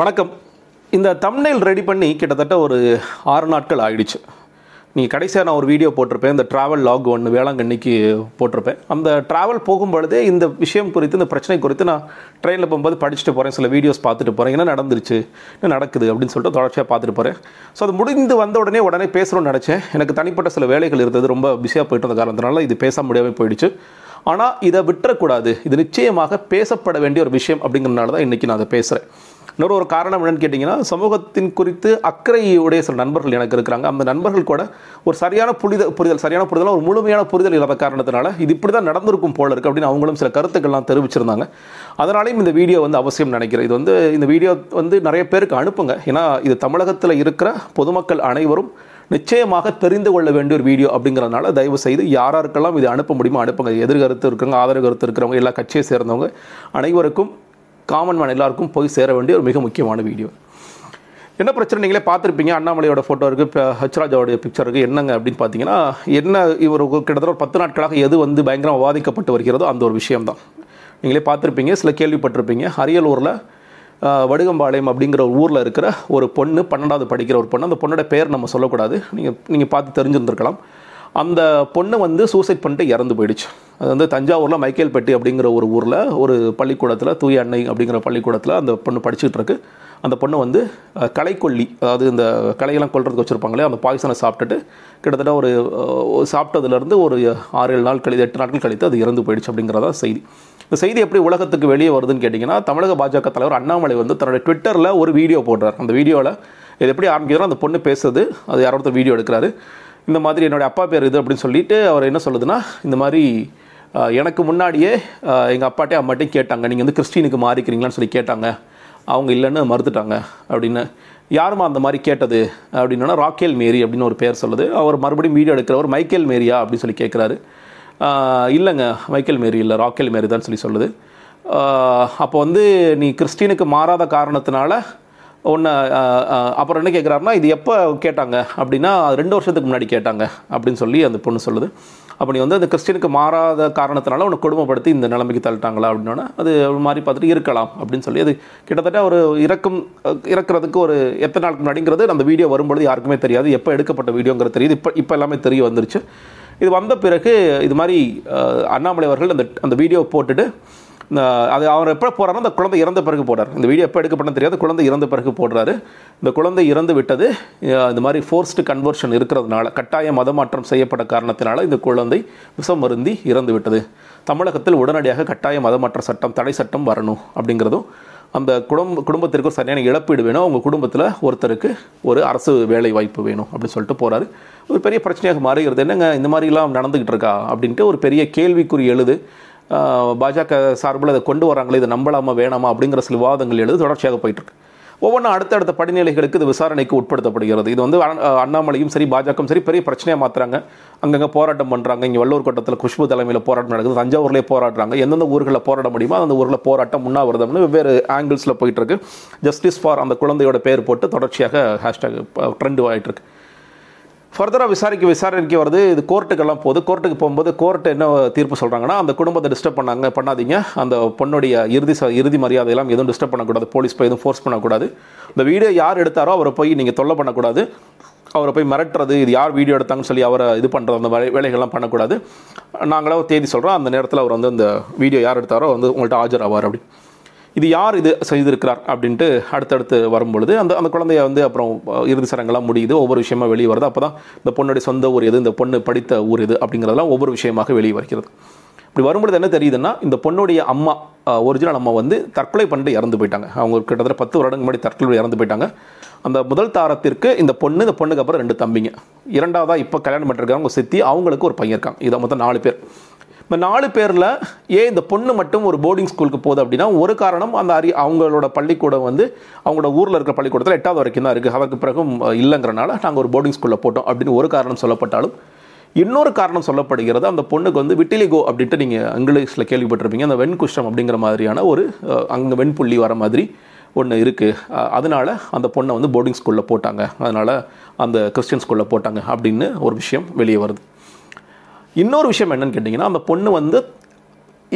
வணக்கம். இந்த thumbnail ready பண்ணி கிட்டத்தட்ட ஒரு ஆறு நாட்கள் ஆகிடுச்சு நீங்கள் கடைசியாக நான் ஒரு வீடியோ போட்டிருப்பேன். இந்த ட்ராவல் லாக் ஒன்று வேளாங்கண்ணிக்கு போட்டிருப்பேன். அந்த ட்ராவல் போகும்பொழுதே இந்த விஷயம் குறித்து இந்த பிரச்சனை குறித்து நான் ட்ரெயினில் போகும்போது படிச்சுட்டு போகிறேன் சில வீடியோஸ் பார்த்துட்டு போகிறேன் என்ன நடந்துருச்சு? என்ன நடக்குது? அப்படின்னு சொல்லிட்டு தொடர்ச்சியாக பார்த்துட்டு போகிறேன் ஸோ அது முடிந்து வந்த உடனே உடனே பேசணும்னு நினச்சேன். எனக்கு தனிப்பட்ட சில வேலைகள் இருந்தது. ரொம்ப பிஸியாக போயிட்டு இருந்த காரணத்தினால இது பேச முடியாமல் போயிடுச்சு. ஆனால் இதை விட்டுறக்கூடாது. இது நிச்சயமாக பேசப்பட வேண்டிய ஒரு விஷயம் அப்படிங்கிறனால தான் இன்றைக்கி நான் அதை பேசுகிறேன் இன்னொரு ஒரு காரணம் என்னன்னு கேட்டிங்கன்னா சமூகத்தின் குறித்து அக்கறையுடைய சில நண்பர்கள் எனக்கு இருக்கிறாங்க. அந்த நண்பர்கள் கூட ஒரு சரியான புரிதல் புரிதல் சரியான புரிதல் ஒரு முழுமையான புரிதல் இல்லாத காரணத்தினால இது இப்படி தான் நடந்திருக்கும் போல இருக்குது அப்படின்னு அவங்களும் சில கருத்துக்கள்லாம் தெரிவிச்சிருந்தாங்க. அதனாலையும் இந்த வீடியோ வந்து அவசியம் நினைக்கிறேன். இது வந்து இந்த வீடியோ வந்து நிறைய பேருக்கு அனுப்புங்க. ஏன்னா இது தமிழகத்தில் இருக்கிற பொதுமக்கள் அனைவரும் நிச்சயமாக தெரிந்து கொள்ள வேண்டிய ஒரு வீடியோ அப்படிங்கிறதுனால தயவு செய்து யாராருக்கெல்லாம் இது அனுப்ப முடியுமோ அனுப்புங்க. எதிர்கருத்து இருக்கிறவங்க ஆதரவு கருத்து இருக்கிறவங்க எல்லா கட்சியை சேர்ந்தவங்க அனைவருக்கும் காமன் மேன் எல்லாருக்கும் போய் சேர வேண்டிய ஒரு மிக முக்கியமான வீடியோ என்ன பிரச்சனை? நீங்களே பார்த்துருப்பீங்க. அண்ணாமலையோட ஃபோட்டோ இருக்குது இப்போ ஹச்ராஜாவுடைய பிக்சர் இருக்குது என்னங்க அப்படின்னு பார்த்தீங்கன்னா என்ன இவர் கிட்டத்தட்ட ஒரு பத்து நாட்களாக எது வந்து பயங்கரமாக வாதிக்கப்பட்டு வருகிறதோ அந்த ஒரு விஷயம்தான். நீங்களே பார்த்துருப்பீங்க சில கேள்விப்பட்டிருப்பீங்க. அரியலூரில் வடுகம்பாளையம் அப்படிங்கிற ஒரு ஊரில் இருக்கிற ஒரு பொண்ணு பன்னெண்டாவது படிக்கிற ஒரு பொண்ணு அந்த பொண்ணோட பேர் நம்ம சொல்லக்கூடாது. நீங்கள் நீங்கள் பார்த்து தெரிஞ்சிருந்துருக்கலாம். அந்த பொண்ணு வந்து சூசைட் பண்ணிட்டு இறந்து போயிடுச்சு. அது வந்து தஞ்சாவூரில் மைக்கேல்பட்டி அப்படிங்கிற ஒரு ஊரில் ஒரு பள்ளிக்கூடத்தில் தூய அன்னை அப்படிங்கிற பள்ளிக்கூடத்தில் அந்த பொண்ணு படிச்சுட்டு இருக்கு. அந்த பொண்ணு வந்து கலைக்கொல்லி களைக்கொல்லி அதாவது இந்த களையெல்லாம் கொள்றதுக்கு வச்சுருப்பாங்களே அந்த பாய்சனை சாப்பிட்டுட்டு கிட்டத்தட்ட ஒரு சாப்பிட்டதுலேருந்து ஒரு ஆறு ஏழு நாள் கழித்து எட்டு நாட்கள் கழித்து அது இறந்து போயிடுச்சு அப்படிங்கிறதா செய்தி. இந்த செய்தி எப்படி உலகத்துக்கு வெளியே வருதுன்னு கேட்டிங்கன்னா தமிழக பாஜக தலைவர் அண்ணாமலை வந்து தன்னுடைய ட்விட்டரில் ஒரு வீடியோ போடுறார். அந்த வீடியோவில் இது எப்படி ஆரம்பிக்கிறோம் அந்த பொண்ணு பேசுறது அது யாரோ ஒருத்தர் வீடியோ எடுக்கிறாரு. இந்த மாதிரி என்னுடைய அப்பா பேர் இது அப்படின்னு சொல்லிட்டு அவர் என்ன சொல்லுதுன்னா இந்த மாதிரி எனக்கு முன்னாடியே எங்கள் அப்பாட்டையும் அம்மாட்டையும் கேட்டாங்க. நீங்கள் வந்து கிறிஸ்டினுக்கு மாறிக்கிறீங்களான்னு சொல்லி கேட்டாங்க. அவங்க இல்லைன்னு மறுத்துட்டாங்க அப்படின்னு. யாருமா அந்த மாதிரி கேட்டது அப்படின்னா ராக்கேல் மேரி அப்படின்னு ஒரு பேர் சொல்லுது. அவர் மறுபடியும் வீடியோ எடுக்கிறவர் மைக்கேல் மேரியா அப்படின்னு சொல்லி கேட்குறாரு இல்லைங்க மைக்கேல் மேரி இல்லை ராக்கேல் மேரி தான் சொல்லி சொல்லுது. அப்போ வந்து நீ கிறிஸ்டினுக்கு மாறாத காரணத்தினால ஒன்று அப்புறம் என்ன கேட்குறாருன்னா இது எப்போ கேட்டாங்க அப்படின்னா ரெண்டு வருஷத்துக்கு முன்னாடி கேட்டாங்க அப்படின்னு சொல்லி அந்த பொண்ணு சொல்லுது. அப்போ நீ வந்து அந்த கிறிஸ்டினுக்கு மாறாத காரணத்தினால உன்னை கொடுமைப்படுத்தி இந்த நிலைமைக்கு தள்ளிட்டாங்களா அப்படின்னா அது ஒரு மாதிரி பார்த்துட்டு இருக்கலாம் அப்படின்னு சொல்லி அது கிட்டத்தட்ட ஒரு இறக்கும் இறக்குறதுக்கு ஒரு எத்தனை நாளுக்கு முன்னாடிங்கிறது அந்த வீடியோ வரும்பொழுது யாருக்குமே தெரியாது. எப்போ எடுக்கப்பட்ட வீடியோங்கிறது தெரியுது. இப்போ இப்போ எல்லாமே தெரிய வந்துருச்சு. இது வந்த பிறகு இது மாதிரி அண்ணாமலை அவர்கள் அந்த அந்த வீடியோ போட்டுட்டு அது அவர் எப்போ போறாரோ அந்த குழந்தை இறந்த பிறகு போடுறார் இந்த வீடியோ எப்போ எடுக்கப்பட்டது தெரியாது. குழந்தை இறந்த பிறகு போடுறாரு. இந்த குழந்தை இறந்து விட்டது இந்த மாதிரி ஃபோர்ஸ்டு கன்வர்ஷன் இருக்கிறதுனால கட்டாய மதமாற்றம் செய்யப்பட்ட காரணத்தினால இந்த குழந்தை விஷம் மருந்தி இறந்து விட்டது. தமிழகத்தில் உடனடியாக கட்டாய மதமாற்ற சட்டம் தடை சட்டம் வரணும் அப்படிங்கிறதும் அந்த குடும்ப குடும்பத்திற்கு ஒரு சரியான இழப்பீடு வேணும். அவங்க குடும்பத்தில் ஒருத்தருக்கு ஒரு அரசு வேலை வாய்ப்பு வேணும் அப்படின்னு சொல்லிட்டு போகிறாரு ஒரு பெரிய பிரச்சனையாக மாறுகிறது. என்னங்க இந்த மாதிரிலாம் நடந்துக்கிட்டு இருக்கா? அப்படின்ட்டு ஒரு பெரிய கேள்விக்குறி எழுது. பாஜக சார்பில் அதை கொண்டு வராங்களே இதை நம்பலாமா வேணாமா அப்படிங்கிற சில விவாதங்கள் எழுது தொடர்ச்சியாக போயிட்டு இருக்கு. ஒவ்வொன்றும் அடுத்தடுத்த படிநிலைகளுக்கு இது விசாரணைக்கு உட்படுத்தப்படுகிறது. இது வந்து அண்ணாமலையும் சரி பாஜகவும் சரி பெரிய பிரச்சனையாக மாற்றுறாங்க அங்கங்கே போராட்டம் பண்ணுறாங்க இங்கே வள்ளூர் கோட்டத்தில் குஷ்பு தலைமையில் போராட்டம் நடக்குது. தஞ்சாவூர்லேயே போராடுறாங்க. எந்தெந்த ஊர்களில் போராட முடியுமோ அந்த ஊரில் போராட்டம் உண்ணாவிரதம்னு வெவ்வேறு ஆங்கிள்ஸில் போயிட்டு இருக்கு. ஜஸ்டிஸ் ஃபார் அந்த குழந்தையோட பேர் போட்டு தொடர்ச்சியாக ஹேஷ்டாக் ட்ரெண்ட் ஆகிட்டு இருக்கு. ஃபர்தராக விசாரிக்க விசாரணைக்கு வருது. இது கோர்ட்டுக்கெல்லாம் போகுது. கோர்ட்டுக்கு போகும்போது கோர்ட் என்ன தீர்ப்பு சொல்கிறாங்கன்னா அந்த குடும்பத்தை டிஸ்டர்ப் பண்ணாங்க பண்ணாதீங்க. அந்த பொண்ணுடைய இறுதி ச இறுதி மரியாதையெல்லாம் எதுவும் டிஸ்டர்ப் பண்ணக்கூடாது. போலீஸ் போய் எதுவும் ஃபோர்ஸ் பண்ணக்கூடாது. இந்த வீடியோ யார் எடுத்தாரோ அவரை போய் நீங்கள் தொல்லை பண்ணக்கூடாது. அவரை போய் மிரட்டுறது இது யார் வீடியோ எடுத்தாங்கன்னு சொல்லி அவரை இது பண்ணுறது அந்த வேலை வேலைகள்லாம் பண்ணக்கூடாது. நாங்களாக ஒரு தேதி சொல்கிறோம் அந்த நேரத்தில் அவர் வந்து அந்த வீடியோ யார் எடுத்தாரோ வந்து உங்கள்கிட்ட ஆஜராவார் அப்படி. இது யார் இது செய்திருக்கிறார் அப்படின்ட்டு அடுத்தடுத்து வரும்பொழுது அந்த அந்த குழந்தைய வந்து அப்புறம் இறுதி சடங்கெல்லாம் முடியுது ஒவ்வொரு விஷயமா வெளியே வருது. அப்போ தான் இந்த பொண்ணுடைய சொந்த ஊர் எது இந்த பொண்ணு படித்த ஊர் எது அப்படிங்கிறதெல்லாம் ஒவ்வொரு விஷயமாக வெளியே வருகிறது. இப்படி வரும்பொழுது என்ன தெரியுதுன்னா இந்த பொண்ணுடைய அம்மா ஒரிஜினல் அம்மா வந்து தற்கொலை பண்ணிட்டு இறந்து போயிட்டாங்க. அவங்க கிட்டத்தட்ட பத்து வருடங்கள் முன்னாடி தற்கொலை இறந்து போயிட்டாங்க. அந்த முதல் தாரத்திற்கு இந்த பொண்ணு இந்த பொண்ணுக்கு அப்புறம் ரெண்டு தம்பிங்க. இரண்டாவதாக இப்போ கல்யாணம் பண்ணிருக்காங்க சித்தி அவங்களுக்கு ஒரு பையன் இருக்காங்க. இதை மொத்தம் நாலு பேர். இந்த நாலு பேரில் ஏன் இந்த பொண்ணு மட்டும் ஒரு போர்டிங் ஸ்கூலுக்கு போகுது அப்படின்னா ஒரு காரணம் அந்த அரி அவங்களோட பள்ளிக்கூடம் வந்து அவங்களோட ஊரில் இருக்கிற பள்ளிக்கூடத்தில் எட்டாவது வரைக்கும் தான் இருக்குது அதற்கு பிறகும் இல்லைங்கிறனால நாங்கள் ஒரு போர்டிங் ஸ்கூலில் போட்டோம் அப்படின்னு ஒரு காரணம் சொல்லப்பட்டாலும் இன்னொரு காரணம் சொல்லப்படுகிறது அந்த பொண்ணுக்கு வந்து விட்டிலிகோ அப்படின்ட்டு நீங்கள் இங்கிலீஷில் கேள்விப்பட்டிருப்பீங்க அந்த வெண்குஷ்டம் அப்படிங்கிற மாதிரியான ஒரு அங்கே வெண்புள்ளி வர மாதிரி ஒன்று இருக்குது அதனால் அந்த பொண்ணை வந்து போர்டிங் ஸ்கூலில் போட்டாங்க. அதனால் அந்த கிறிஸ்டின் ஸ்கூலில் போட்டாங்க அப்படின்னு ஒரு விஷயம் வெளியே வருது. இன்னொரு விஷயம் என்னன்னு கேட்டிங்கன்னா அந்த பொண்ணு வந்து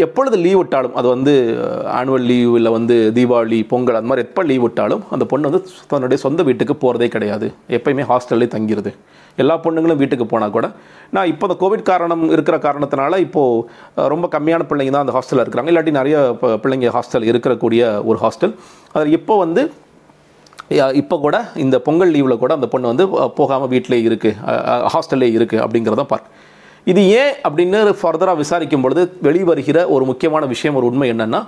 எப்பொழுது லீவ் விட்டாலும் அது வந்து ஆனுவல் லீவ் இல்லை வந்து தீபாவளி பொங்கல் அந்த மாதிரி எப்போ லீவ் விட்டாலும் அந்த பொண்ணு வந்து தன்னுடைய சொந்த வீட்டுக்கு போகிறதே கிடையாது. எப்பயுமே ஹாஸ்டல்லே தங்கிடுது எல்லா பொண்ணுங்களும் வீட்டுக்கு போனால் கூட நான் இப்போ இந்த கோவிட் காரணம் இருக்கிற காரணத்தினால இப்போது ரொம்ப கம்மியான பிள்ளைங்க தான் அந்த ஹாஸ்டலில் இருக்கிறாங்க. இல்லாட்டி நிறைய பிள்ளைங்க ஹாஸ்டல் இருக்கக்கூடிய ஒரு ஹாஸ்டல் அதில் இப்போ வந்து இப்போ கூட இந்த பொங்கல் லீவில் கூட அந்த பொண்ணு வந்து போகாமல் வீட்டிலே இருக்குது ஹாஸ்டல்லே இருக்குது அப்படிங்கிறத பார். இது ஏன் அப்படின்னு ஃபர்தராக விசாரிக்கும் பொழுது வெளிவருகிற ஒரு முக்கியமான விஷயம் ஒரு உண்மை என்னென்னா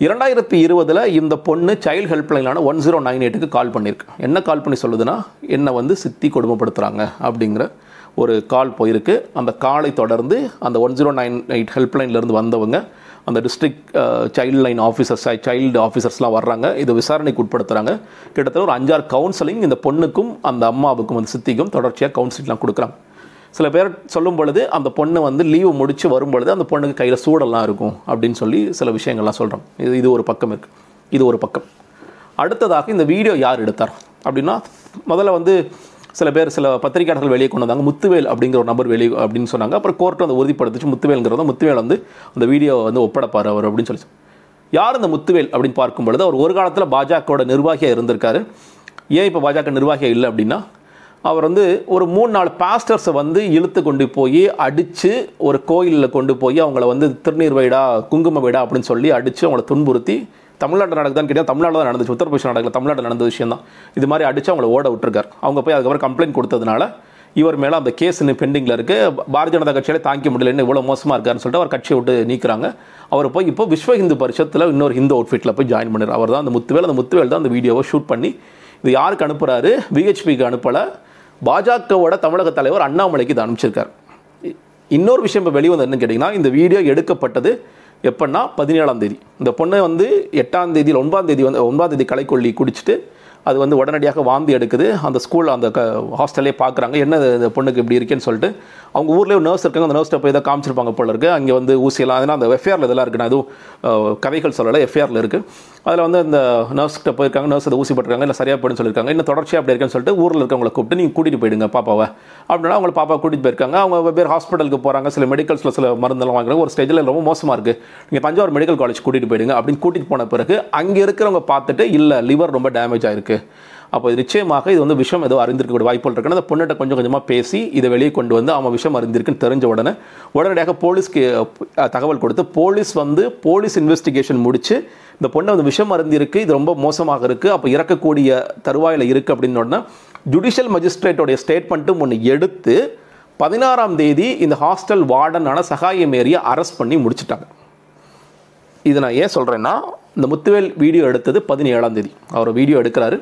இரண்டாயிரத்தி இருபதில் இந்த பொண்ணு சைல்டு ஹெல்ப்லைனான ஒன் ஜீரோ நைன் எயிட்டுக்கு கால் பண்ணியிருக்கு என்ன கால் பண்ணி சொல்லுதுன்னா என்னை வந்து சித்தி கொடுமைப்படுத்துகிறாங்க அப்படிங்கிற ஒரு கால் போயிருக்கு. அந்த காலை தொடர்ந்து அந்த ஒன் ஜீரோ நைன் எயிட் ஹெல்ப்லைன்லேருந்து வந்தவங்க அந்த district child line officers child ஆஃபீஸர்ஸ்லாம் வர்றாங்க. இதை விசாரணைக்கு உட்படுத்துகிறாங்க கிட்டத்தட்ட ஒரு அஞ்சாறு கவுன்சிலிங் இந்த பொண்ணுக்கும் அந்த அம்மாவுக்கும் அந்த சித்திக்கும் தொடர்ச்சியாக கவுன்சிலிங்லாம் கொடுக்குறாங்க. சில பேர் சொல்லும் பொழுது அந்த பொண்ணு வந்து லீவு முடித்து வரும் பொழுது அந்த பொண்ணுக்கு கையில் சூடெல்லாம் இருக்கும் அப்படின்னு சொல்லி சில விஷயங்கள்லாம் சொல்கிறோம் இது இது ஒரு பக்கம் இருக்குது இது ஒரு பக்கம். அடுத்ததாக இந்த வீடியோ யார் எடுத்தார்? அப்படின்னா முதல்ல வந்து சில பேர் சில பத்திரிகையாளர்கள் வெளியே கொண்டு வந்தாங்க. முத்துவேல் அப்படிங்கிற ஒரு நபர் வெளியே அப்படின்னு சொன்னாங்க. அப்புறம் கோர்ட்டு வந்து உறுதிப்படுத்திச்சு. முத்துவேலுங்கிறத முத்துவேல் வந்து அந்த வீடியோ வந்து ஒப்படைப்பார் அவர் அப்படின்னு சொல்லி யார் இந்த முத்துவேல் அப்படின்னு பார்க்கும் பொழுது அவர் ஒரு காலத்தில் பாஜகவோட நிர்வாகியாக இருந்திருக்காரு. ஏன் இப்போ பாஜக நிர்வாகியாக இல்லை அப்படின்னா அவர் வந்து ஒரு மூணு நாலு பாஸ்டர்ஸை வந்து இழுத்து கொண்டு போய் அடித்து ஒரு கோயிலில் கொண்டு போய் அவங்கள வந்து திருநீர் வைடா குங்கும வைடா அப்படின்னு சொல்லி அடித்து அவங்கள துன்புறுத்தி தமிழ்நாட்டில் நடக்குதான்னு கேட்டால் தமிழ்நாடு தான் நடந்துச்சு உத்தரப்பிரதேச நடக்கல தமிழ்நாட்டில் நடந்த விஷயம் தான் இது மாதிரி அடித்து அவங்கள ஓட விட்டுருக்கார். அவங்க போய் அதுக்கப்புறம் கம்ப்ளைண்ட் கொடுத்ததுனால இவர் மேலே அந்த கேஸ் இன்னும் பெண்டிங்கில் இருக்குது பாரதிய ஜனதா கட்சியில தாங்கிக்க முடியலன்னு இவ்வளோ மோசமாக இருக்காருன்னு சொல்லிட்டு அவர் கட்சியை விட்டு நீக்கிறாங்க. அவர் போய் இப்போ விஸ்வ ஹிந்து பரிஷத்தில் இன்னொரு ஹிந்து அவுட்ஃபிட்டில் போய் ஜாயின் பண்ணுறாரு. அவர் தான் அந்த முத்துவேல் அந்த முத்துவேல் தான் அந்த வீடியோவை ஷூட் பண்ணி இது யாருக்கு அனுப்புகிறாரு விஹெச்பிக்கு அனுப்பலை. பாஜகவோட தமிழக தலைவர் அண்ணாமலைக்கு இதை அனுப்பிச்சிருக்கார். இன்னொரு விஷயம் இப்போ வெளிவந்து என்னன்னு கேட்டிங்கன்னா இந்த வீடியோ எடுக்கப்பட்டது எப்படின்னா பதினேழாம் தேதி. இந்த பொண்ணை வந்து எட்டாம் தேதி ஒன்பதாம் தேதி வந்து ஒன்பதாம் தேதி களைக்கொல்லி குடிச்சிட்டு அது வந்து உடனடியாக வாந்தி எடுக்குது. அந்த ஸ்கூல் அந்த க ஹாஸ்டல்லே பார்க்குறாங்க என்ன இந்த பொண்ணுக்கு இப்படி இருக்கேன்னு சொல்லிட்டு அவங்க ஊர்லேயே ஒரு நர்ஸ் இருக்காங்க. அந்த நர்ஸ்ட்டை போய் தான் காமிச்சிருப்பாங்க போல இருக்குது அங்கே வந்து ஊசியெல்லாம் அதனால் அந்த எஃப்ஐஆரில் இதெல்லாம் இருக்குது அதுவும் கதைகள் சொல்லலை. எஃப்ஐஆரில் இருக்குது அதில் வந்து அந்த நர்ஸ்கிட்ட போயிருக்காங்க நர்ஸ் அதை ஊசி போட்டிருக்காங்க இல்லை சரியாக போயிடுன்னு சொல்லியிருக்காங்க. இன்னும் தொடர்ச்சியாக அப்படி இருக்கேன்னு சொல்லிட்டு ஊரில் இருக்கவங்களை கூப்பிட்டு நீங்கள் கூட்டிகிட்டு போயிடுங்க பாப்பாவை. அப்படின்னா அவங்க பாப்பா கூட்டிகிட்டு போயிருக்காங்க. அவங்க வெவ்வேறு ஹாஸ்பிட்டலுக்கு போகிறாங்க சில மெடிக்கல்ஸில் சில மருந்தெல்லாம் வாங்குறாங்க ஒரு ஸ்டேஜில் ரொம்ப மோசமாக இருக்குது நீங்கள் தஞ்சாவூர் மெடிக்கல் காலேஜ் கூட்டிகிட்டு போயிடுங்க அப்படின்னு கூட்டிகிட்டு போன பிறகு அங்கே இருக்கிறவங்க பார்த்துட்டு இல்லை லிவர் ரொம்ப டேமேஜ் ஆயிருக்கு. அப்போ இது நிச்சயமாக இது வந்து விஷம் ஏதோ அறிந்திருக்கக்கூடிய வாய்ப்புகள் இருக்குன்னு அந்த பொண்ணுகிட்ட கொஞ்சம் கொஞ்சமாக பேசி இதை வெளியே கொண்டு வந்து அவன் விஷம் அறிந்திருக்குன்னு தெரிஞ்ச உடனே உடனடியாக போலீஸ்க்கு தகவல் கொடுத்து போலீஸ் வந்து போலீஸ் இன்வெஸ்டிகேஷன் முடித்து இந்த பொண்ணை வந்து விஷம் அருந்திருக்கு இது ரொம்ப மோசமாக இருக்குது அப்போ இறக்கக்கூடிய தருவாயில் இருக்குது அப்படின்னு உடனே ஜுடிஷியல் மஜிஸ்ட்ரேட்டோடைய ஸ்டேட்மெண்ட்டும் ஒன்று எடுத்து பதினாறாம் தேதி இந்த ஹாஸ்டல் வார்டனான சகாய மேரியை அரெஸ்ட் பண்ணி முடிச்சிட்டாங்க. இது நான் ஏன் சொல்கிறேன்னா இந்த முத்துவேல் வீடியோ எடுத்தது பதினேழாம் தேதி. அவர் வீடியோ எடுக்கிறாரு.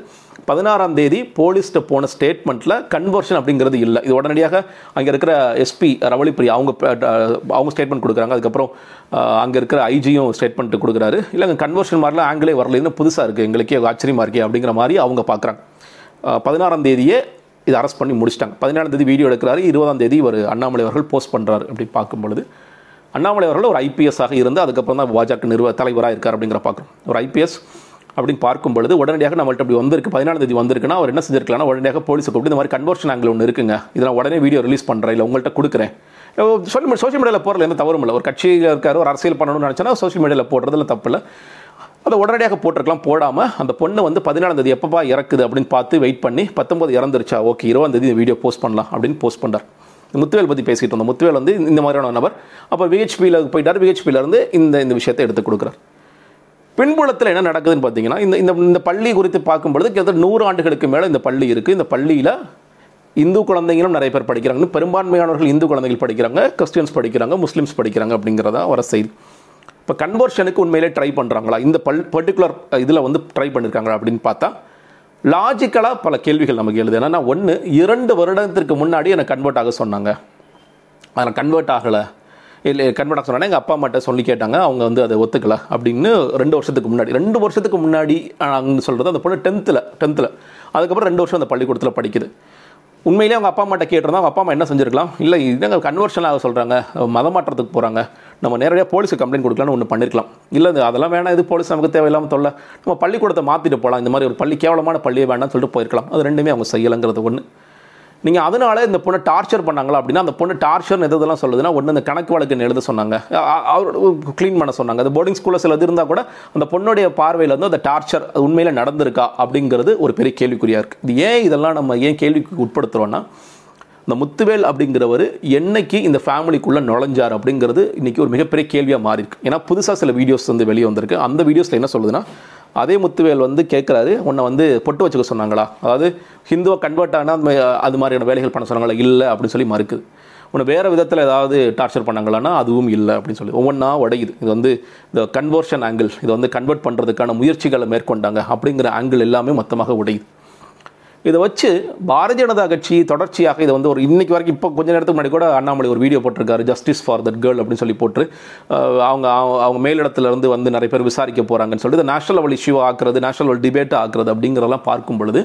பதினாறாம் தேதி போலீஸ்கிட்ட போன ஸ்டேட்மெண்ட்டில் கன்வர்ஷன் அப்படிங்கிறது இல்லை. இது உடனடியாக அங்கே இருக்கிற எஸ்பி ரவளிப்பிரியா அவங்க அவங்க ஸ்டேட்மெண்ட் கொடுக்குறாங்க. அதுக்கப்புறம் அங்கே இருக்கிற ஐஜியும் ஸ்டேட்மெண்ட் கொடுக்குறாரு. இல்லை அங்கே கன்வர்ஷன் மாதிரிலாம் ஆங்கிலே வரலன்னு புதுசாக இருக்குது எங்களுக்கே ஆச்சரியமாக இருக்கே அப்படிங்கிற மாதிரி அவங்க பார்க்குறாங்க பதினாறாம் தேதியே இதை அரெஸ்ட் பண்ணி முடிச்சிட்டாங்க. பதினேழாம் தேதி வீடியோ எடுக்கிறாரு. இருபதாம் தேதி ஒரு அண்ணாமலை அவர்கள் போஸ்ட் பண்ணுறாரு அப்படின்னு பார்க்கும் பொழுது அண்ணாமலை அவர்கள் ஒரு ஐபிஎஸ் ஆக இருந்து அதுக்கப்புறம் தான் பாஜக நிறுவ தலைவராக இருக்கார் அப்படிங்கிற பார்க்குறோம். ஒரு ஐபிஎஸ் அப்படின்னு பார்க்கும் பொழுது உடனடியாக நம்மள்ட்ட அப்படி வந்திருக்கு. பதினாலாம் தேதி வந்திருக்குன்னா அவர் என்ன செஞ்சிருக்கலாம் உடனடியாக போலீஸ் கூப்பிட்டு இந்த மாதிரி கன்வர்ஷன் ஆங்கிள் ஒன்று இருக்குங்க. இதை நான் உடனே வீடியோ ரிலீஸ் பண்ணுறேன் இல்லை உங்கள்கிட்ட கொடுக்குறேன். சோஷியல் சோஷியல் மீடியாவில் போடுறதுல எந்த தவறும் இல்லை. ஒரு கட்சியில் இருக்கார் ஒரு அரசியல் பண்ணணும்னு நினச்சனா சோஷியல் மீடியாவில் போடுறதுல தப்பு இல்லை. அதை உடனடியாக போட்டிருக்கலாம் போடாமல் அந்த பொண்ணு வந்து பதினாலாம் தேதி எப்பப்பா இறக்குது அப்படின்னு பார்த்து வெயிட் பண்ணி பத்தொம்பது இறந்துருச்சா? ஓகே இருபதாம் தேதி வீடியோ போஸ்ட் பண்ணலாம் அப்படின்னு போஸ்ட் பண்ணுறார் முத்துவேல் பற்றி பேசிட்டு இருந்தோம். முத்துவேல் வந்து இந்த மாதிரியான நபர். அப்போ விஹெச்பியில் போயிட்டார். விஹெச்பியிலேருந்து இந்த இந்த விஷயத்தை எடுத்து கொடுக்குறார். பின்புலத்தில் என்ன நடக்குதுன்னு பார்த்தீங்கன்னா இந்த இந்த இந்த பள்ளி குறித்து பார்க்கும்பொழுது கிட்டத்தட்ட நூறு ஆண்டுகளுக்கு மேலே இந்த பள்ளி இருக்குது இந்த பள்ளியில் இந்து குழந்தைங்களும் நிறைய பேர் படிக்கிறாங்க. பெரும்பான்மையானவர்கள் இந்து குழந்தைகள் படிக்கிறாங்க. கிறிஸ்டியன்ஸ் படிக்கிறாங்க. முஸ்லீம்ஸ் படிக்கிறாங்க அப்படிங்கிறதா வர செய்தி. இப்போ கன்வர்ஷனுக்கு உண்மையிலே ட்ரை பண்ணுறாங்களா இந்த பல் பர்டிகுலர் இதில் வந்து ட்ரை பண்ணியிருக்காங்களா அப்படின்னு பார்த்தா லாஜிக்கலாக பல கேள்விகள் நமக்கு எழுது. என்னென்னா ஒன்று இரண்டு வருடத்திற்கு முன்னாடி எனக்கு கன்வெர்ட் ஆக சொன்னாங்க. அதில் கன்வெர்ட் ஆகலை. இல்லை கன்வெர்ட் ஆக சொன்னாங்க. எங்கள் அப்பா அம்மாட்ட சொல்லி கேட்டாங்க. அவங்க வந்து அதை ஒத்துக்கல அப்படின்னு ரெண்டு வருஷத்துக்கு முன்னாடி. ரெண்டு வருஷத்துக்கு முன்னாடி சொல்கிறது அந்த பொண்ணு டென்த்தில் டென்த்தில் அதுக்கப்புறம் ரெண்டு வருஷம் அந்த பள்ளிக்கூடத்தில் படிக்குது. உண்மையிலேயே அவங்க அப்பா அம்மாட்ட கேட்டிருந்தா அவங்க அப்பா அம்மா என்ன செஞ்சுருக்கலாம்? இல்லை இதுங்க கன்வர்ஷன் ஆக சொல்கிறாங்க மதம் மாற்றத்துக்கு போகிறாங்க நம்ம நேரடியாக போலீஸுக்கு கம்ப்ளைண்ட் கொடுக்கலாம்னு ஒன்று பண்ணிருக்கலாம். இல்லை அதெல்லாம் வேணாம் இது போலீஸ் நமக்கு தேவையில்லாமல் தொல்லை. நம்ம பள்ளிக்கூடத்தை மாற்றிட்டு போகலாம் இந்த மாதிரி ஒரு பள்ளி கேவலமான பள்ளியை வேணாம்னு சொல்லிட்டு போயிருக்கலாம். அது ரெண்டுமே அவங்க செய்யலைங்கிறது ஒன்று நீங்கள் அதனால இந்த பொண்ணை டார்ச்சர் பண்ணாங்களா அப்படின்னா அந்த பொண்ணு டார்ச்சர் எது இதெல்லாம் சொல்லுதுன்னா ஒன்று இந்த கணக்கு வழக்குன்னு எழுத சொன்னாங்க. அவர் க்ளீன் பண்ண சொன்னாங்க. அது போர்டிங் ஸ்கூலில் சில இது இருந்தால் கூட அந்த பொண்ணுடைய பார்வையில் வந்து அந்த டார்ச்சர் உண்மையில் நடந்திருக்கா அப்படிங்கிறது ஒரு பெரிய கேள்விக்குறியாக இருக்குது இது ஏன் இதெல்லாம் நம்ம ஏன் கேள்விக்கு உட்படுத்துகிறோன்னா இந்த முத்துவேல் அப்படிங்கிறவர் என்னைக்கு இந்த ஃபேமிலிக்குள்ளே நுழைஞ்சார் அப்படிங்கிறது இன்றைக்கி ஒரு மிகப்பெரிய கேள்வியாக மாறி இருக்கு ஏன்னா புதுசாக சில வீடியோஸ் வந்து வெளியே வந்திருக்கு. அந்த வீடியோஸில் என்ன சொல்லுதுன்னா அதே முத்துவேல் வந்து கேட்குறாரு உன்னை வந்து பொட்டு வச்சுக்க சொன்னாங்களா? அதாவது ஹிந்துவை கன்வெர்ட் ஆனால் அந்த அது மாதிரியான வேலைகள் பண்ண சொன்னாங்களா? இல்லை அப்படின்னு சொல்லி மறுக்குது உன்னை வேறு விதத்தில் ஏதாவது டார்ச்சர் பண்ணாங்களான்னா அதுவும் இல்லை அப்படின்னு சொல்லி. ஒவ்வொன்றா உடையுது. இது வந்து இந்த கன்வர்ஷன் ஆங்கிள் இதை வந்து கன்வெர்ட் பண்ணுறதுக்கான முயற்சிகளை மேற்கொண்டாங்க அப்படிங்கிற ஆங்கிள் எல்லாமே மொத்தமாக உடையுது. இதை வச்சு பாரதிய ஜனதா கட்சி தொடர்ச்சியாக இதை வந்து ஒரு இன்னைக்கு வரைக்கும் இப்போ கொஞ்ச நேரத்துக்கு முன்னாடி கூட அண்ணாமலை ஒரு வீடியோ போட்டிருக்காரு ஜஸ்டிஸ் ஃபார் தட் கேர்ள் அப்படின்னு சொல்லி போட்டு அவங்க அவங்க- அவங்க வந்து நிறைய பேர் விசாரிக்க போகிறாங்கன்னு சொல்லிட்டு இதை நேஷனல் லெவல் இஷ்யூ ஆக்குறது நேஷனல் லெவல் டிபேட் ஆக்குறது அப்படிங்கிறதெல்லாம் பார்க்கும் பொழுது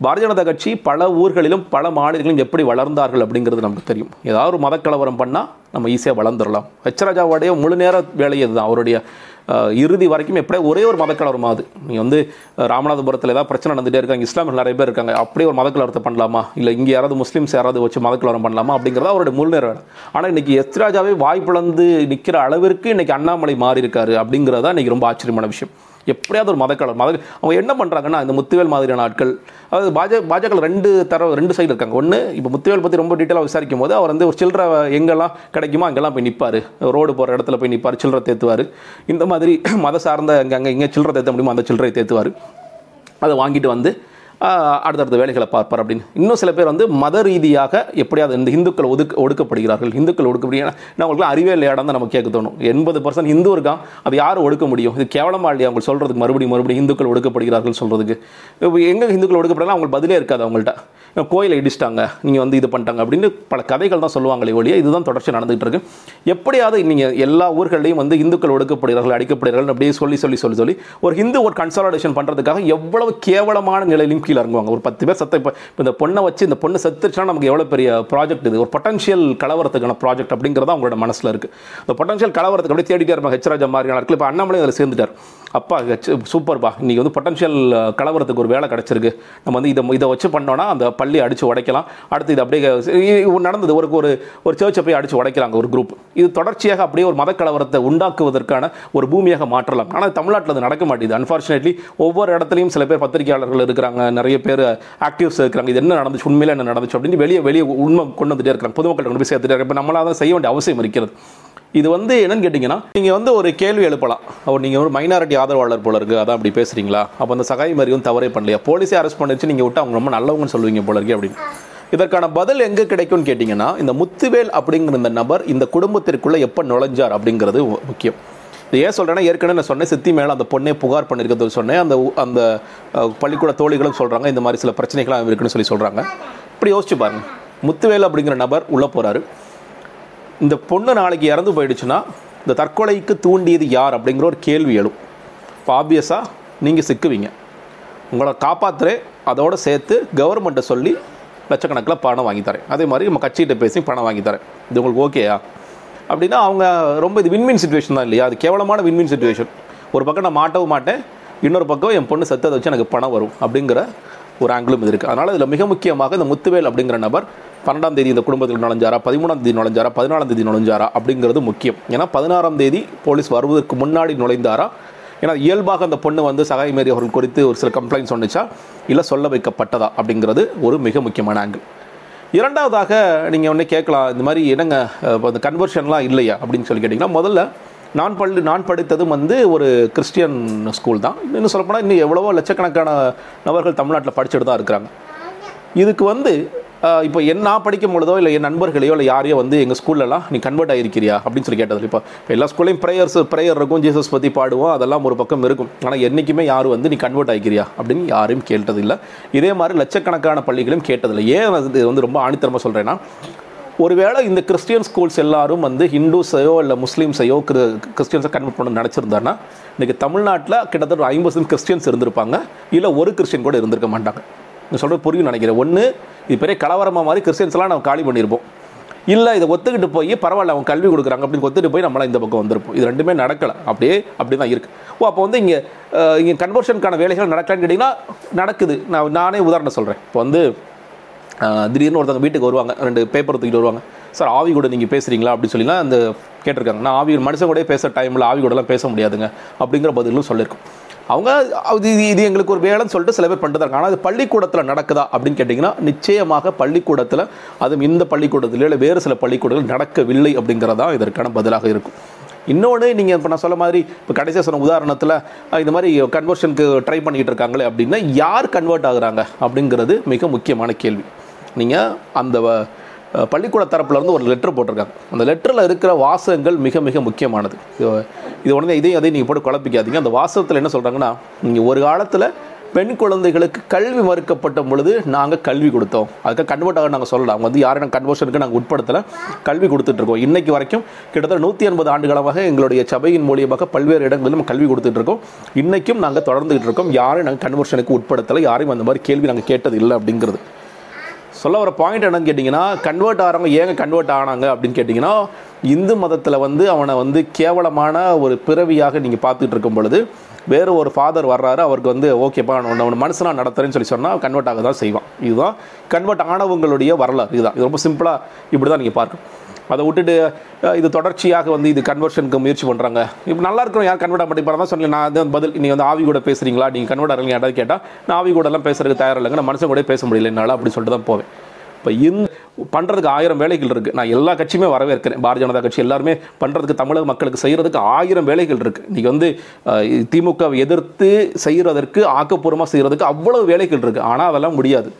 பாரதிய ஜனதா கட்சி பல ஊர்களிலும் பல மாநிலங்களிலும் எப்படி வளர்ந்தார்கள் அப்படிங்கிறது நமக்கு தெரியும். ஏதாவது ஒரு மதக்கலவரம் பண்ணால் நம்ம ஈஸியாக வளர்ந்துடலாம். ஹெச்ராஜாவுடைய முழு நேர வேலை தான் அவருடைய இறுதி வரைக்கும் எப்படியே ஒரே ஒரு மதக்கலவரம் ஆகுது நீங்கள் வந்து ராமநாதபுரத்தில் ஏதாவது பிரச்சனை நடந்துகிட்டே இருக்காங்க இஸ்லாமில் நிறைய பேர் இருக்காங்க அப்படியே ஒரு மதக்கலரத்தை பண்ணலாமா? இல்லை இங்கே யாராவது முஸ்லீம்ஸ் யாராவது வச்சு மதக்கலரம் பண்ணலாமா? அப்படிங்கிறத அவருடைய முழு வேலை. ஆனால் இன்னைக்கு எஸ்ராஜாவே வாய் நிற்கிற அளவிற்கு இன்னைக்கு அண்ணாமலை மாறி இருக்காரு அப்படிங்கிறது இன்னைக்கு ரொம்ப ஆச்சரியமான விஷயம். எப்படியாவது ஒரு மதக்கலர் மத அவங்க என்ன பண்ணுறாங்கன்னா இந்த முத்துவேல் மாதிரியான ஆட்கள் அதாவது பாஜக பாஜக ரெண்டு தர ரெண்டு சைடு இருக்காங்க. ஒன்று இப்போ முத்துவேல் பற்றி ரொம்ப டீட்டெயிலாக விசாரிக்கும் போது அவர் வந்து ஒரு சில்லறை எங்கெல்லாம் கிடைக்குமோ அங்கெல்லாம் போய் நிற்பார் ரோடு போகிற இடத்துல போய் நிற்பார் சில்லறை தேத்துவார். இந்த மாதிரி மத சார்ந்த அங்கே அங்கே இங்கே சில்லறை தேத்த முடியுமோ அந்த சில்லறை தேத்துவார். அதை வாங்கிட்டு வந்து அடுத்தடுத்த வேலைகளை பார்ப்பார் அப்படின்னு. இன்னும் சில பேர் வந்து மத ரீதியாக எப்படியாவது இந்த இந்துக்கள் ஒதுக்க ஒடுக்கப்படுகிறார்கள். இந்துக்கள் ஒடுக்கப்படுகிறாங்க. நான் உங்களுக்கு அறிவே இல்லையாடம் தான் நம்ம கேட்க தோணும். எண்பது பர்சன்ட் ஹிந்து இருக்கான். அது யார் ஒடுக்க முடியும்? இது கேவலமாக இல்லையா? அவங்க சொல்கிறதுக்கு மறுபடியும் மறுபடியும் இந்துக்கள் ஒடுக்கப்படுகிறார்கள் சொல்கிறதுக்கு இப்போ எங்கே இந்துக்கள் ஒடுக்கப்படலாம்? அவங்களுக்கு பதிலே இருக்காது அவங்கள்ட்ட. கோயிலை இடிச்சிட்டாங்க. நீங்கள் வந்து இது பண்ணிட்டாங்க அப்படின்னு பல கதைகள் தான் சொல்லுவாங்களே ஒழிய இதுதான் தொடர்ச்சி நடந்துகிட்டு இருக்கு. எப்படியாவது நீங்கள் எல்லா ஊர்களையும் வந்து இந்துக்கள் ஒடுக்கப்படுகிறார்கள் அடிக்கப்படுகிறார்கள் அப்படியே சொல்லி சொல்லி சொல்லி சொல்லி ஒரு ஹிந்து ஒரு கன்சாலிடேஷன் பண்ணுறதுக்காக எவ்வளவு கேவலமான நிலையிலும் கீழே இறங்குவாங்க. ஒரு பத்து பேர் சத்த இப்போ இந்த பொண்ணை வச்சு இந்த பொண்ணு செத்துச்சுன்னா நமக்கு எவ்வளோ பெரிய ப்ராஜெக்ட் இது? ஒரு பொட்டன்ஷியல் கலவரத்துக்கான ப்ராஜெக்ட் அப்படிங்கிறத அவங்களோட மனசில் இருக்குது இந்த பொட்டன்ஷியல் கலவரத்துக்கு அப்படியே தேடிட்டே இருப்பாங்க. ஹெச்ராஜா மாதிரியான ஆட்கள் இப்போ அண்ணாமலை அதில் சேர்ந்துட்டார். அப்பா சூப்பர்ப்பா இன்றைக்கி வந்து பொட்டன்ஷியல் கலவரத்துக்கு ஒரு வேலை கிடச்சிருக்கு. நம்ம வந்து இதை இதை வச்சு பண்ணோன்னா அந்த பள்ளி அடித்து உடைக்கலாம். அடுத்து இது அப்படியே நடந்தது. ஒரு ஒரு ஒரு சர்ச்சை போய் அடித்து உடைக்கிறாங்க ஒரு குரூப் இது தொடர்ச்சியாக அப்படியே ஒரு மத கலவரத்தை உண்டாக்குவதற்கான ஒரு பூமியாக மாற்றலாம். ஆனால் தமிழ்நாட்டில் அது நடக்க மாட்டேங்குது. அன்ஃபார்ச்சுனேட்லி ஒவ்வொரு இடத்துலையும் சில பேர் பத்திரிகையாளர்கள் இருக்கிறாங்க. நிறைய பேர் ஆக்டிவ்ஸ் இருக்கிறாங்க. இது என்ன நடந்துச்சு? உண்மையில் என்ன நடந்துச்சு? அப்படின்னு வெளியே வெளியே உண்மை கொண்டு வந்துட்டே இருக்கிறாங்க. பொதுமக்கள் கொண்டு போய் சேர்த்துட்டே இப்போ நம்மளால் தான் செய்ய வேண்டிய அவசியம் இருக்கிறது. இது வந்து என்னன்னு கேட்டிங்கன்னா நீங்கள் வந்து ஒரு கேள்வி எழுப்பலாம். அவர் நீங்கள் ஒரு மைனாரிட்டி ஆதரவாளர் போல இருக்கு. அதான் அப்படி பேசுகிறீங்களா அப்போ அந்த சகாய் மாதிரி வந்து தவறே பண்ணலையா? போலீஸே அரெஸ்ட் பண்ணிச்சு நீங்கள் விட்டு அவங்க ரொம்ப நல்லவங்கன்னு சொல்லுவீங்க போல இருக்கு அப்படின்னு. இதற்கான பதில் எங்கே கிடைக்கும்னு கேட்டிங்கன்னா இந்த முத்துவேல் அப்படிங்கிற இந்த நபர் இந்த குடும்பத்திற்குள்ளே எப்போ நுழைஞ்சார் அப்படிங்கிறது முக்கியம். ஏன் சொல்கிறேன்னா ஏற்கனவே நான் சொன்னேன் சித்தி மேலே அந்த பொண்ணே புகார் பண்ணியிருக்கிறது சொன்னேன். அந்த அந்த பள்ளிக்கூட தோழிகளும் சொல்கிறாங்க இந்த மாதிரி சில பிரச்சனைகள்லாம் இருக்குன்னு சொல்லி சொல்கிறாங்க இப்படி யோசிச்சு பாருங்கள் முத்துவேல் அப்படிங்கிற நபர் உள்ளே போகிறாரு இந்த பொண்ணு நாளைக்கு இறந்து போயிடுச்சுன்னா இந்த தற்கொலைக்கு தூண்டியது யார் அப்படிங்கிற ஒரு கேள்வி எழும். இப்போ ஆப்வியஸாக நீங்கள் சிக்குவீங்க. உங்களை காப்பாற்றுறேன் அதோடு சேர்த்து கவர்மெண்ட்டை சொல்லி லட்சக்கணக்கில் பணம் வாங்கி தரேன். அதே மாதிரி நம்ம கட்சிகிட்ட பேசி பணம் வாங்கி தரேன். இது உங்களுக்கு ஓகேயா அப்படின்னா அவங்க ரொம்ப இது வின்வின் சுச்சுவேஷன் தான் இல்லையா? அது கேவலமான வின்வின் சுச்சுவேஷன் ஒரு பக்கம் நான் மாட்டவும் மாட்டேன். இன்னொரு பக்கம் என் பொண்ணு செத்ததை வச்சு எனக்கு பணம் வரும் அப்படிங்கிற ஒரு ஆங்கிலும் இது இருக்குது அதனால் இதில் மிக முக்கியமாக இந்த முத்துவேல் அப்படிங்கிற நபர் பன்னெண்டாம் தேதி இந்த குடும்பத்தில் நுழைஞ்சாரா? பதிமூணாம் தேதி நுழைஞ்சாரா? பதினாலாம் தேதி நுழைஞ்சாரா? அப்படிங்கிறது முக்கியம். ஏன்னா பதினாறாம் தேதி போலீஸ் வருவதற்கு முன்னாடி நுழைந்தாரா? ஏன்னா இயல்பாக அந்த பொண்ணு வந்து சகாய் மேரி அவர்கள் குறித்து ஒரு சில கம்ப்ளைண்ட் சொன்னிச்சா இல்லை சொல்ல வைக்கப்பட்டதா அப்படிங்கிறது ஒரு மிக முக்கியமான ஆங்கிள் இரண்டாவதாக நீங்கள் ஒன்று கேட்கலாம் இந்த மாதிரி என்னங்க அஹ், இந்த கன்வர்ஷன்லாம் இல்லையா அப்படின்னு சொல்லி கேட்டிங்கன்னா முதல்ல நான் பள்ளி நான் படித்ததும் வந்து ஒரு கிறிஸ்டியன் ஸ்கூல் தான். இன்னும் சொல்லப்போனால் இன்னும் எவ்வளவோ லட்சக்கணக்கான நபர்கள் தமிழ்நாட்டில் படிச்சுட்டு தான் இருக்கிறாங்க. இதுக்கு வந்து இப்போ என் நான் படிக்கும் பொழுதோ இல்லை என் நண்பர்களையோ இல்லை யாரையோ வந்து எங்கள் ஸ்கூல்லலாம் நீ கன்வெர்ட் ஆகிருக்கிறியா அப்படின்னு சொல்லி கேட்டது இப்போ இப்போ எல்லா ஸ்கூல்லையும் ப்ரேயர்ஸ் ப்ரேயர் இருக்கும் ஜீசஸ் பற்றி பாடுவோம் அதெல்லாம் ஒரு பக்கம் இருக்கும். ஆனால் என்றைக்குமே யாரும் வந்து நீ கன்வெர்ட் ஆகிக்கிறியா அப்படின்னு யாரையும் கேட்டதில்லை. இதே மாதிரி லட்சக்கணக்கான பள்ளிகளும் கேட்டதில்லை. ஏன் இது வந்து ரொம்ப ஆணித்தரமாக சொல்கிறேன்னா ஒருவேளை இந்த கிறிஸ்டியன் ஸ்கூல்ஸ் எல்லாரும் வந்து ஹிந்துஸையோ இல்லை முஸ்லீம்ஸையோ கிற கிறிஸ்டியன்ஸை கன்வெர்ட் பண்ண நினச்சிருந்தாங்கன்னா இன்றைக்கி தமிழ்நாட்டில் கிட்டத்தட்ட ஒரு ஐம்பது கிறிஸ்டியன்ஸ் இருந்திருப்பாங்க. இல்லை ஒரு கிறிஸ்டியன் கூட இருந்திருக்க மாட்டாங்க. நான் சொல்கிறது புரியும் நினைக்கிறேன். ஒன்று இது பெரிய கலவரமாக மாதிரி கிறிஸ்டியன்ஸ்லாம் நம்ம காலி பண்ணியிருப்போம் இல்லை இதை ஒத்துக்கிட்டு போய் பரவாயில்ல அவங்க கல்வி கொடுக்குறாங்க அப்படின்னு ஒத்துட்டு போய் நம்மளாம் இந்த பக்கம் வந்திருப்போம். இது ரெண்டுமே நடக்கலை. அப்படியே அப்படி தான் இருக்குது ஓ அப்போ வந்து இங்கே இங்கே கன்வர்ஷனுக்கான வேலைகள் நடக்கலான்னு கேட்டிங்கன்னா நடக்குது. நான் நானே உதாரணம் சொல்கிறேன் இப்போ வந்து திடீர்னு ஒருத்தவங்க வீட்டுக்கு வருவாங்க. ரெண்டு பேப்பர் தூக்கிட்டு வருவாங்க. சார் ஆவி கூட நீங்கள் பேசுகிறீங்களா அப்படின்னு சொல்லிலாம் அந்த கேட்டிருக்காங்க. நான் ஆவி மனுஷன் கூட பேசுகிற டைமில் ஆவி கூடலாம் பேச முடியாதுங்க. அப்படிங்கிற பதிலும் சொல்லியிருக்கோம். அவங்க அது இது இது எங்களுக்கு ஒரு வேலைன்னு சொல்லிட்டு சில பேர் பண்ணிட்டு ஆனால் அது பள்ளிக்கூடத்தில் நடக்குதா அப்படின்னு கேட்டிங்கன்னா நிச்சயமாக பள்ளிக்கூடத்தில் அதுவும் இந்த பள்ளிக்கூடத்தில் இல்லை வேறு சில பள்ளிக்கூடங்கள் நடக்கவில்லை அப்படிங்கிறதா இதற்கான பதிலாக இருக்கும். இன்னொன்று நீங்கள் இப்போ நான் சொல்ல மாதிரி இப்போ கடைசியாக சொன்ன உதாரணத்தில் இந்த மாதிரி கன்வர்ஷனுக்கு ட்ரை பண்ணிக்கிட்டு இருக்காங்களே அப்படின்னா யார் கன்வெர்ட் ஆகுறாங்க அப்படிங்கிறது மிக முக்கியமான கேள்வி. நீங்கள் அந்த பள்ளிக்கூட தரப்புலேருந்து ஒரு லெட்டர் போட்டிருக்காங்க. அந்த லெட்டரில் இருக்கிற வாசகங்கள் மிக மிக முக்கியமானது. இது- உடனே இதையும் அதையும் நீங்கள் போட்டு குழப்பிக்காதீங்க. அந்த வாசகத்தில் என்ன சொல்கிறாங்கன்னா நீங்கள் ஒரு காலத்தில் பெண் குழந்தைகளுக்கு கல்வி மறுக்கப்பட்ட பொழுது நாங்கள் கல்வி கொடுத்தோம். அதுக்கு கன்வெர்ட் ஆக நாங்கள் சொல்லலாம் அவங்க வந்து யாரும் கன்வர்ஷனுக்கு நாங்கள் உட்படுத்தலை. கல்வி கொடுத்துட்ருக்கோம் இன்றைக்கு வரைக்கும் கிட்டத்தட்ட நூற்றி எண்பது ஆண்டுகளமாக எங்களுடைய சபையின் மூலியமாக பல்வேறு இடங்களில் நம்ம கல்வி கொடுத்துட்ருக்கோம் இன்றைக்கும் நாங்கள் தொடர்ந்துகிட்டு இருக்கோம். யாரும் நாங்கள் கன்வர்ஷனுக்கு உட்படுத்தலை. யாரையும் அந்த மாதிரி கேள்வி நாங்கள் கேட்டது இல்லை அப்படிங்கிறது. சொல்ல வர பாயிண்ட் என்னன்னு கேட்டிங்கன்னா கன்வெர்ட் ஆகிறவங்க ஏங்க கன்வெர்ட் ஆனாங்க அப்படின்னு கேட்டிங்கன்னா இந்து மதத்தில் வந்து அவனை வந்து கேவலமான ஒரு பிறவியாக நீங்கள் பார்த்துட்டு இருக்கும் பொழுது வேறு ஒரு ஃபாதர் வர்றாரு அவருக்கு வந்து ஓகேப்பா நான் அவனை மனுஷனாக நடத்துறேன்னு சொல்லி சொன்னால் கன்வெர்ட் ஆக தான் செய்வான். இதுதான் கன்வெர்ட் ஆனவங்களுடைய வரலாறு. இதுதான். இது ரொம்ப சிம்பிளாக இப்படி தான் நீங்கள் பார்க்கணும். அதை விட்டுட்டு இது தொடர்ச்சியாக வந்து இது கன்வர்ஷனுக்கு முயற்சி பண்ணுறாங்க இப்போ நல்லா இருக்கிறோம் யார் கன்வெர்ட் பண்ணி தான் சொல்லி நான் வந்து பதில். நீங்கள் வந்து ஆவி கூட பேசுகிறீங்களா நீங்கள் கன்வெர்ட் ஆகிறீங்க யாராவது கேட்டால் நான் ஆவி கூடலாம் பேசுறதுக்கு தயார் இல்லைங்க. நான் மனுஷன் கூட பேச முடியல என்னால் அப்படின்னு சொல்லிட்டு தான் போவேன். இப்போ இந்த பண்ணுறதுக்கு ஆயிரம் வேலைகள் இருக்குது நான் எல்லா கட்சியுமே வரவேற்கிறேன். பாரதிய ஜனதா கட்சி எல்லாருமே பண்ணுறதுக்கு தமிழக மக்களுக்கு செய்கிறதுக்கு ஆயிரம் வேலைகள் இருக்குது இன்றைக்கி வந்து திமுகவை எதிர்த்து செய்கிறதற்கு ஆக்கப்பூர்வமாக செய்கிறதுக்கு அவ்வளவு வேலைகள் இருக்குது ஆனால் அதெல்லாம் முடியாது.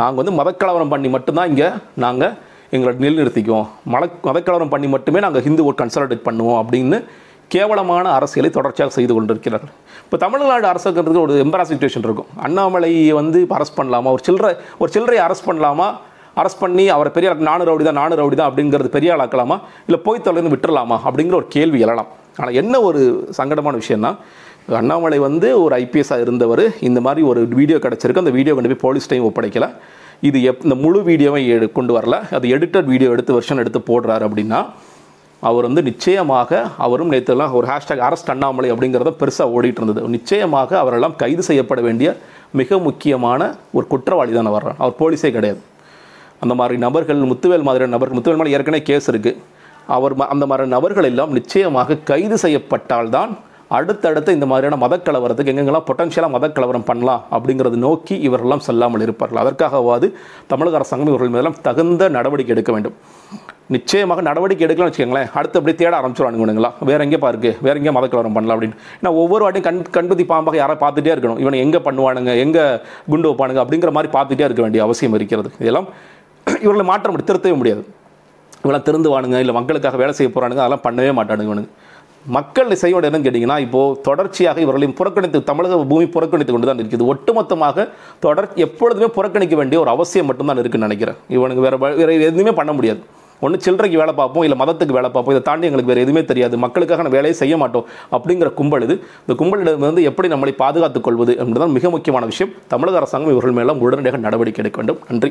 நாங்கள் வந்து மதக்கலவரம் பண்ணி மட்டும்தான் இங்கே நாங்கள் எங்களை நிலைநிறுத்திக்குவோம். மல மதக்கலவரம் பண்ணி மட்டுமே நாங்கள் ஹிந்து ஓட் கன்சல்டேட் பண்ணுவோம் அப்படின்னு கேவலமான அரசியலை தொடர்ச்சியாக செய்து கொண்டிருக்கிறார்கள். இப்போ தமிழ்நாடு அரசுங்கிறது ஒரு எம்பரா சுச்சுவேஷன் இருக்கும். அண்ணாமலையை வந்து அரெஸ்ட் பண்ணலாமா? ஒரு சில்லறை ஒரு சில்லறையை அரெஸ்ட் பண்ணலாமா? அரெஸ்ட் பண்ணி அவரை பெரிய ஆளா- நானு ரவுடி தான் நானு ரவுடி தான் அப்படிங்கிறது பெரிய ஆளாக்கலாமா? இல்லை போய் தொலைன்னு விட்டுறலாமா? அப்படிங்கிற ஒரு கேள்வி எழலாம். ஆனால் என்ன ஒரு சங்கடமான விஷயம்னா அண்ணாமலை வந்து ஒரு ஐபிஎஸ்ஸாக இருந்தவர். இந்த மாதிரி ஒரு வீடியோ கிடச்சிருக்கு. அந்த வீடியோ கொண்டு போய் போலீஸ் ஒப்படைக்கலை. இது எப் இந்த முழு வீடியோவை எடு- கொண்டு வரல. அது எடிட்டட் வீடியோ எடுத்து வெர்ஷன் எடுத்து போடுறாரு அப்படின்னா அவர் வந்து நிச்சயமாக அவரும் நேற்றுலாம் ஒரு ஹேஷ்டாக் அரஸ்ட் அண்ணாமலை அப்படிங்கிறத பெருசாக ஓடிட்டு இருந்தது. நிச்சயமாக அவரெல்லாம் கைது செய்யப்பட வேண்டிய மிக முக்கியமான ஒரு குற்றவாளி தானே வர்றார் அவர் போலீஸே கிடையாது. அந்த மாதிரி நபர்கள் முத்துவேல் மாதிரியான நபர்கள் முத்துவேல் மேலே ஏற்கனவே கேஸ் இருக்குது அவர் ம- அந்த மாதிரி நபர்கள் எல்லாம் நிச்சயமாக கைது செய்யப்பட்டால்தான் அடுத்தடுத்து இந்த மாதிரியான மதக்கலவரத்துக்கு எங்கெங்கெல்லாம் பொட்டன்ஷியலாக மதக்கலவரம் பண்ணலாம் அப்படிங்கிறது நோக்கி இவரெல்லாம் செல்லாமல் இருப்பார்கள். அதற்காகவாது தமிழக அரசாங்கம் இவர்கள் மீதெல்லாம் தகுந்த நடவடிக்கை எடுக்க வேண்டும். நிச்சயமாக நடவடிக்கை எடுக்கலாம்னு வச்சுக்கோங்களேன். அடுத்து அப்படி தேட ஆரம்பிச்சிருவானுங்களா வேற எங்கே பாருக்கு. வேற எங்கே மதக்கலவரம் பண்ணலாம் அப்படின்னு. ஏன்னா ஒவ்வொரு வாட்டியும் கண் கண்பதி பாம்பாக யாரை பார்த்துட்டே இருக்கணும். இவனை எங்கே பண்ணுவானுங்க? எங்கே குண்டு வைப்பானுங்க? அப்படிங்கிற மாதிரி பார்த்துட்டே இருக்க வேண்டிய அவசியம் இருக்கிறது. இதெல்லாம் இவர்களை மாற்ற முடியும் திருத்தவே முடியாது. இவெல்லாம் திருந்துவானுங்க. இல்லை மக்களுக்காக வேலை செய்ய போகிறானுங்க அதெல்லாம் பண்ணவே மாட்டானுங்க இவனுங்க. மக்கள் செய்ய வேண்டிய என்னன்னு கேட்டிங்கன்னா இப்போது தொடர்ச்சியாக இவர்களையும் புறக்கணித்து தமிழக பூமி புறக்கணித்து கொண்டு தான் இருக்குது ஒட்டுமொத்தமாக தொடர் எப்பொழுதுமே புறக்கணிக்க வேண்டிய ஒரு அவசியம் மட்டும்தான் இருக்குன்னு நினைக்கிறேன். இவனுக்கு வேறு வேறு எதுவுமே பண்ண முடியாது. ஒன்று சில்லறைக்கு வேலை பார்ப்போம் இல்லை மதத்துக்கு வேலை பார்ப்போம் இதை தாண்டி எங்களுக்கு வேறு எதுவுமே தெரியாது. மக்களுக்காக நான் வேலையை செய்ய மாட்டோம் அப்படிங்கிற கும்பல் இது. இந்த கும்பலிடம் வந்து எப்படி நம்மளை பாதுகாத்துக் கொள்வது என்பதுதான் மிக முக்கியமான விஷயம். தமிழக அரசாங்கம் இவர்கள் மேலும் உடனடியாக நடவடிக்கை எடுக்க வேண்டும். நன்றி